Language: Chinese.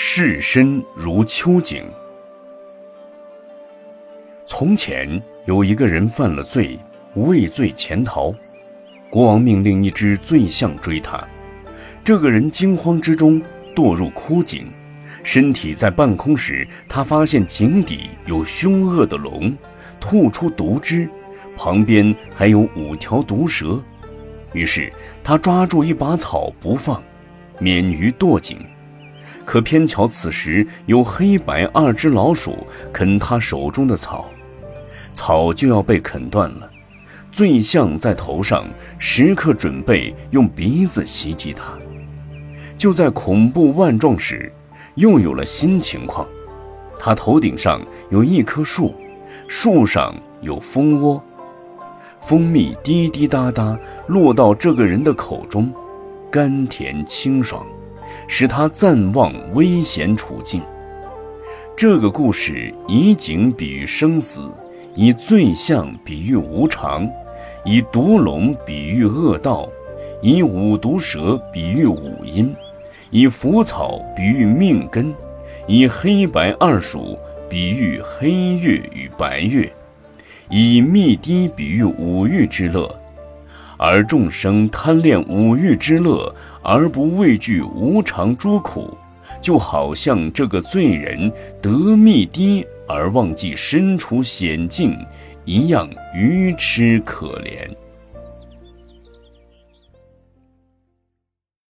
视身如秋景。从前有一个人犯了罪，畏罪潜逃，国王命令一只醉象追他。这个人惊慌之中堕入枯井，身体在半空时，他发现井底有凶恶的龙，吐出毒汁，旁边还有五条毒蛇。于是他抓住一把草不放，免于堕井。可偏巧此时有黑白二只老鼠啃他手中的草，草就要被啃断了。醉象在头上，时刻准备用鼻子袭击他。就在恐怖万状时，又有了新情况。他头顶上有一棵树，树上有蜂窝，蜂蜜滴滴答答落到这个人的口中，甘甜清爽。使他暂忘危险处境。这个故事以景比喻生死，以醉象比喻无常，以毒龙比喻恶道，以五毒蛇比喻五阴，以腐草比喻命根，以黑白二鼠比喻黑月与白月，以蜜滴比喻五欲之乐。而众生贪恋五欲之乐，而不畏惧无常诸苦，就好像这个罪人得蜜滴而忘记身处险境一样，愚痴可怜。